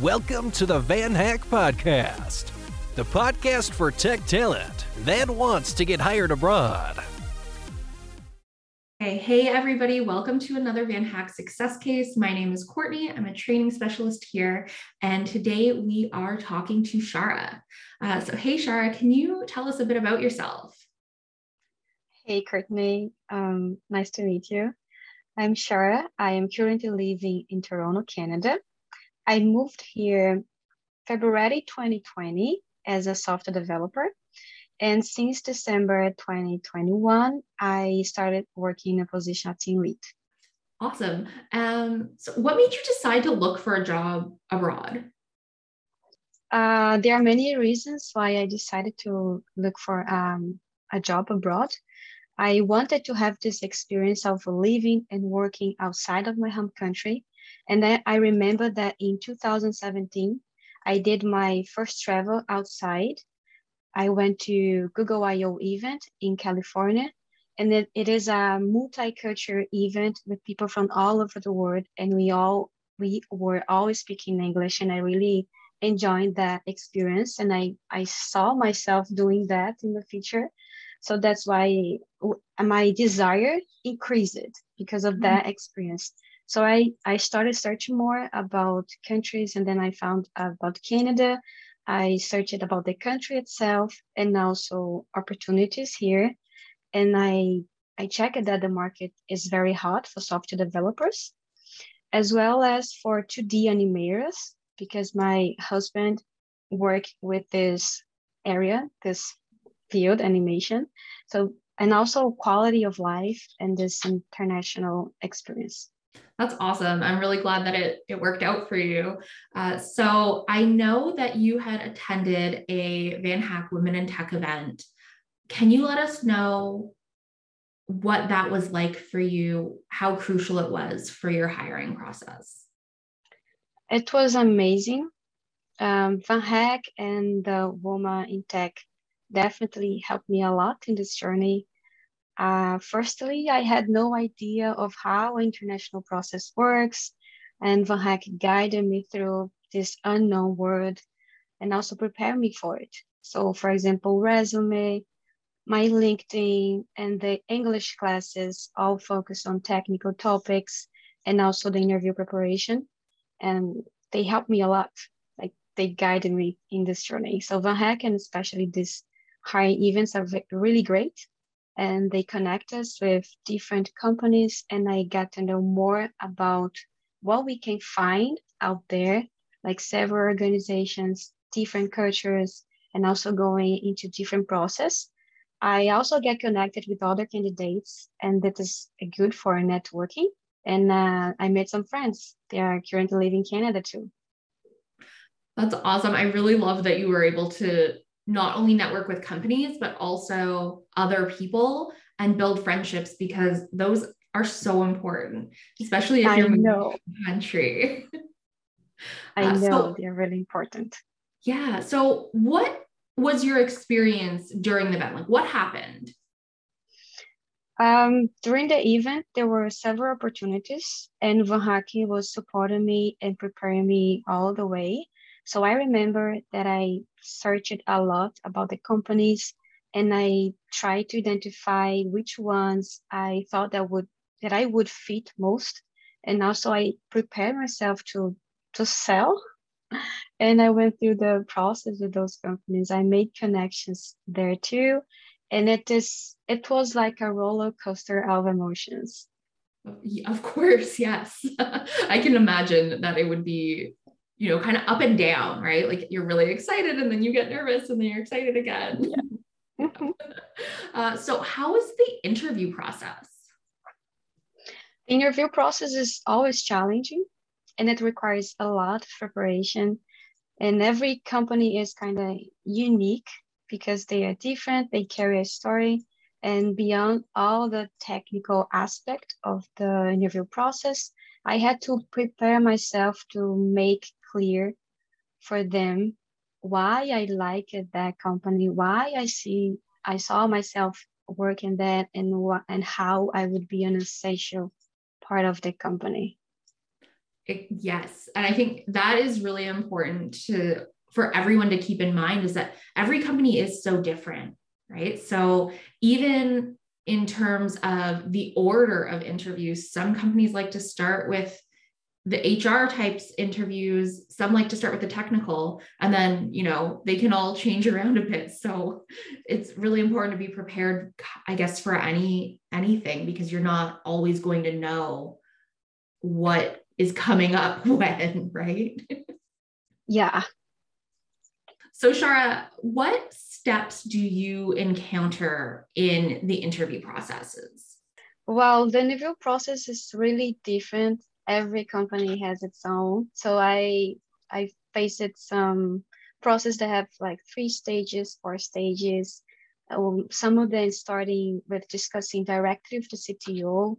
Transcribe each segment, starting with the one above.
Welcome to the Van Hack Podcast, the podcast for tech talent that wants to get hired abroad. Hey, hey, everybody. Welcome to another Van Hack Success Case. My name is Courtney. I'm a training specialist here. And today we are talking to Shara. Uh, so, hey, Shara, can you tell us a bit about yourself? Hey, Courtney. Um, nice to meet you. I'm Shara. I am currently living in Toronto, Canada. I moved here February 2020 as a software developer. And since December 2021, I started working in a position of team lead. Awesome. Um, so, what made you decide to look for a job abroad? Uh, there are many reasons why I decided to look for um, a job abroad. I wanted to have this experience of living and working outside of my home country. And then I remember that in 2017, I did my first travel outside. I went to Google I/O event in California, and it, it is a multicultural event with people from all over the world, and we all we were always speaking English, and I really enjoyed that experience, and I I saw myself doing that in the future. So that's why my desire increased because of that mm-hmm. experience. So I, I started searching more about countries and then I found about Canada. I searched about the country itself and also opportunities here. And I, I checked that the market is very hot for software developers, as well as for 2D animators, because my husband worked with this area, this field animation. So, and also quality of life and this international experience. That's awesome. I'm really glad that it, it worked out for you. Uh, so I know that you had attended a Van Hack Women in Tech event. Can you let us know what that was like for you, how crucial it was for your hiring process? It was amazing. Um, Van Hack and the Woman in Tech definitely helped me a lot in this journey. Uh, firstly, I had no idea of how international process works, and Van guided me through this unknown world and also prepared me for it. So, for example, resume, my LinkedIn, and the English classes all focus on technical topics and also the interview preparation. And they helped me a lot. Like they guided me in this journey. So Van and especially this hiring events are really great and they connect us with different companies and i get to know more about what we can find out there like several organizations different cultures and also going into different process. I also get connected with other candidates and that is good for networking. And uh, i made some friends. They are currently living in canada too. That's awesome. I really love that you were able to not only network with companies, but also other people and build friendships because those are so important, especially if I you're moving know. to country. I uh, know so, they're really important. Yeah. So, what was your experience during the event? Like, what happened? Um, during the event, there were several opportunities, and Van Haki was supporting me and preparing me all the way. So I remember that I searched a lot about the companies and I tried to identify which ones I thought that would that I would fit most. And also I prepared myself to to sell. And I went through the process with those companies. I made connections there too. And it is it was like a roller coaster of emotions. Of course, yes. I can imagine that it would be you know, kind of up and down, right? Like you're really excited and then you get nervous and then you're excited again. Yeah. uh, so, how is the interview process? The interview process is always challenging and it requires a lot of preparation. And every company is kind of unique because they are different, they carry a story. And beyond all the technical aspect of the interview process, I had to prepare myself to make clear for them why I liked that company, why I see I saw myself working that and what and how I would be an essential part of the company. It, yes. And I think that is really important to for everyone to keep in mind is that every company is so different, right? So even in terms of the order of interviews, some companies like to start with the HR types interviews, some like to start with the technical, and then, you know, they can all change around a bit. So it's really important to be prepared, I guess, for any anything because you're not always going to know what is coming up when, right? Yeah. So, Shara, what steps do you encounter in the interview processes? Well, the interview process is really different. Every company has its own. So I I faced some process that have like three stages, four stages. Um, some of them starting with discussing directly with the CTO.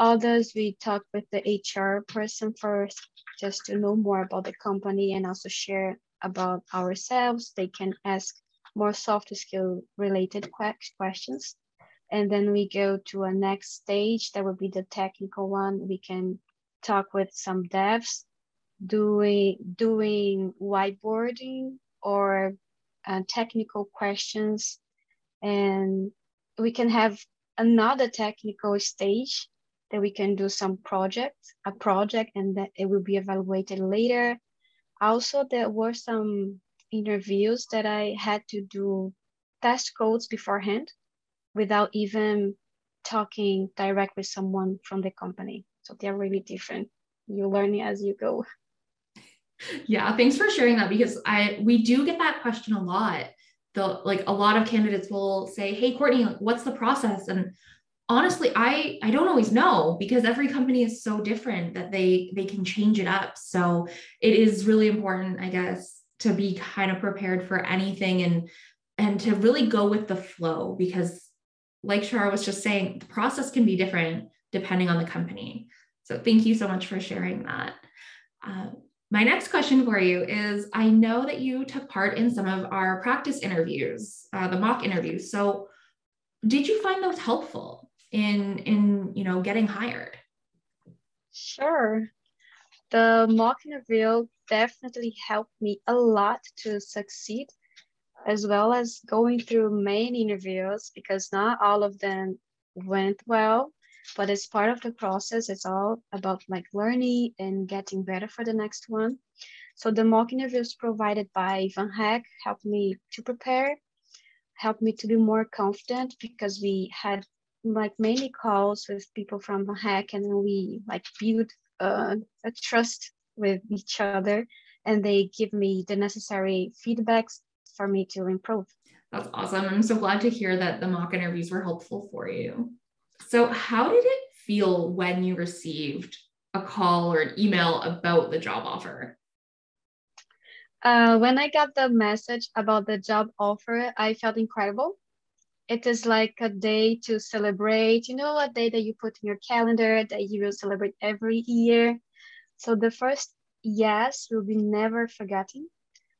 Others we talk with the HR person first, just to know more about the company and also share about ourselves. They can ask more soft skill related questions. And then we go to a next stage that would be the technical one. We can talk with some devs doing doing whiteboarding or uh, technical questions and we can have another technical stage that we can do some project a project and that it will be evaluated later also there were some interviews that I had to do test codes beforehand without even talking direct with someone from the company. So they're really different. You learn it as you go. Yeah, thanks for sharing that because I we do get that question a lot. The like a lot of candidates will say, "Hey, Courtney, what's the process?" And honestly, I I don't always know because every company is so different that they they can change it up. So it is really important, I guess, to be kind of prepared for anything and and to really go with the flow because like Shara was just saying, the process can be different depending on the company. So thank you so much for sharing that. Uh, my next question for you is I know that you took part in some of our practice interviews, uh, the mock interviews. So did you find those helpful in in you know getting hired? Sure. The mock interview definitely helped me a lot to succeed, as well as going through many interviews because not all of them went well. But as part of the process, it's all about like learning and getting better for the next one. So the mock interviews provided by Van Hack helped me to prepare, helped me to be more confident because we had like many calls with people from Van Hack and we like built uh, a trust with each other and they give me the necessary feedbacks for me to improve. That's awesome. I'm so glad to hear that the mock interviews were helpful for you. So, how did it feel when you received a call or an email about the job offer? Uh, when I got the message about the job offer, I felt incredible. It is like a day to celebrate, you know, a day that you put in your calendar that you will celebrate every year. So the first yes will be never forgotten.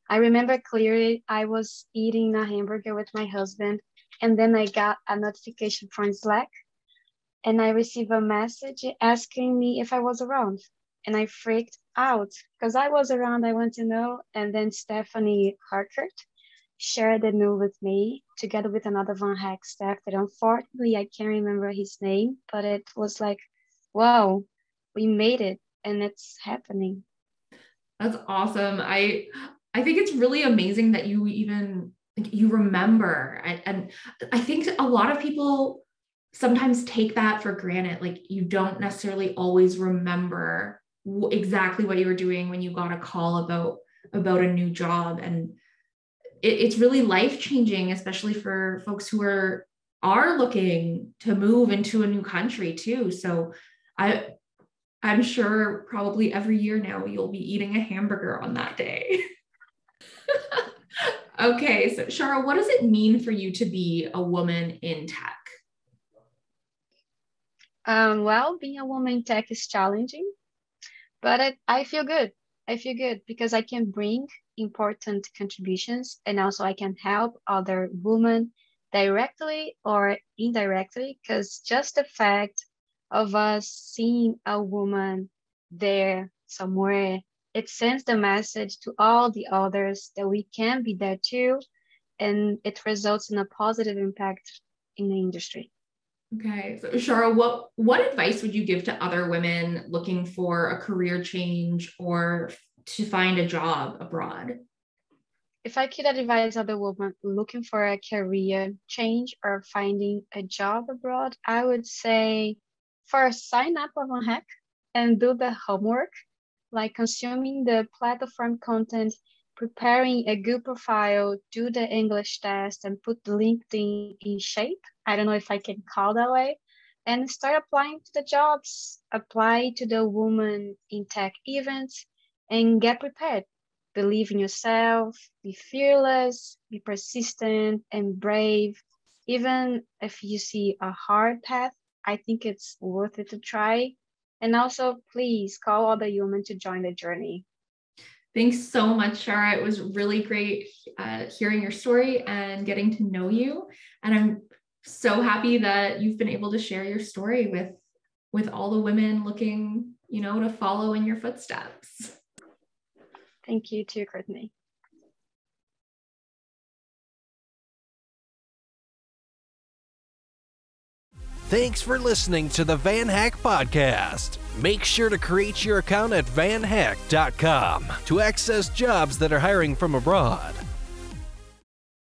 I remember clearly I was eating a hamburger with my husband, and then I got a notification from Slack, and I received a message asking me if I was around. And I freaked out because I was around, I want to know. And then Stephanie Harkert shared the news with me together with another Van Hack staff that unfortunately I can't remember his name, but it was like, wow, we made it and it's happening. That's awesome. I I think it's really amazing that you even you remember and, and I think a lot of people sometimes take that for granted like you don't necessarily always remember exactly what you were doing when you got a call about about a new job and it, it's really life changing especially for folks who are are looking to move into a new country too so i I'm sure probably every year now you'll be eating a hamburger on that day. okay, so Shara, what does it mean for you to be a woman in tech? Um, well, being a woman in tech is challenging, but I, I feel good. I feel good because I can bring important contributions and also I can help other women directly or indirectly because just the fact of us seeing a woman there somewhere, it sends the message to all the others that we can be there too, and it results in a positive impact in the industry. Okay, so Shara, what what advice would you give to other women looking for a career change or to find a job abroad? If I could advise other women looking for a career change or finding a job abroad, I would say first sign up on Hack and do the homework, like consuming the platform content, preparing a good profile, do the English test, and put the LinkedIn in shape. I don't know if I can call that way. And start applying to the jobs, apply to the Woman in Tech events, and get prepared. Believe in yourself, be fearless, be persistent, and brave. Even if you see a hard path, I think it's worth it to try. And also, please call other women to join the journey. Thanks so much, Shara. It was really great uh, hearing your story and getting to know you. And I'm so happy that you've been able to share your story with with all the women looking, you know, to follow in your footsteps. Thank you too, Courtney. Thanks for listening to the VanHack Podcast. Make sure to create your account at vanhack.com to access jobs that are hiring from abroad.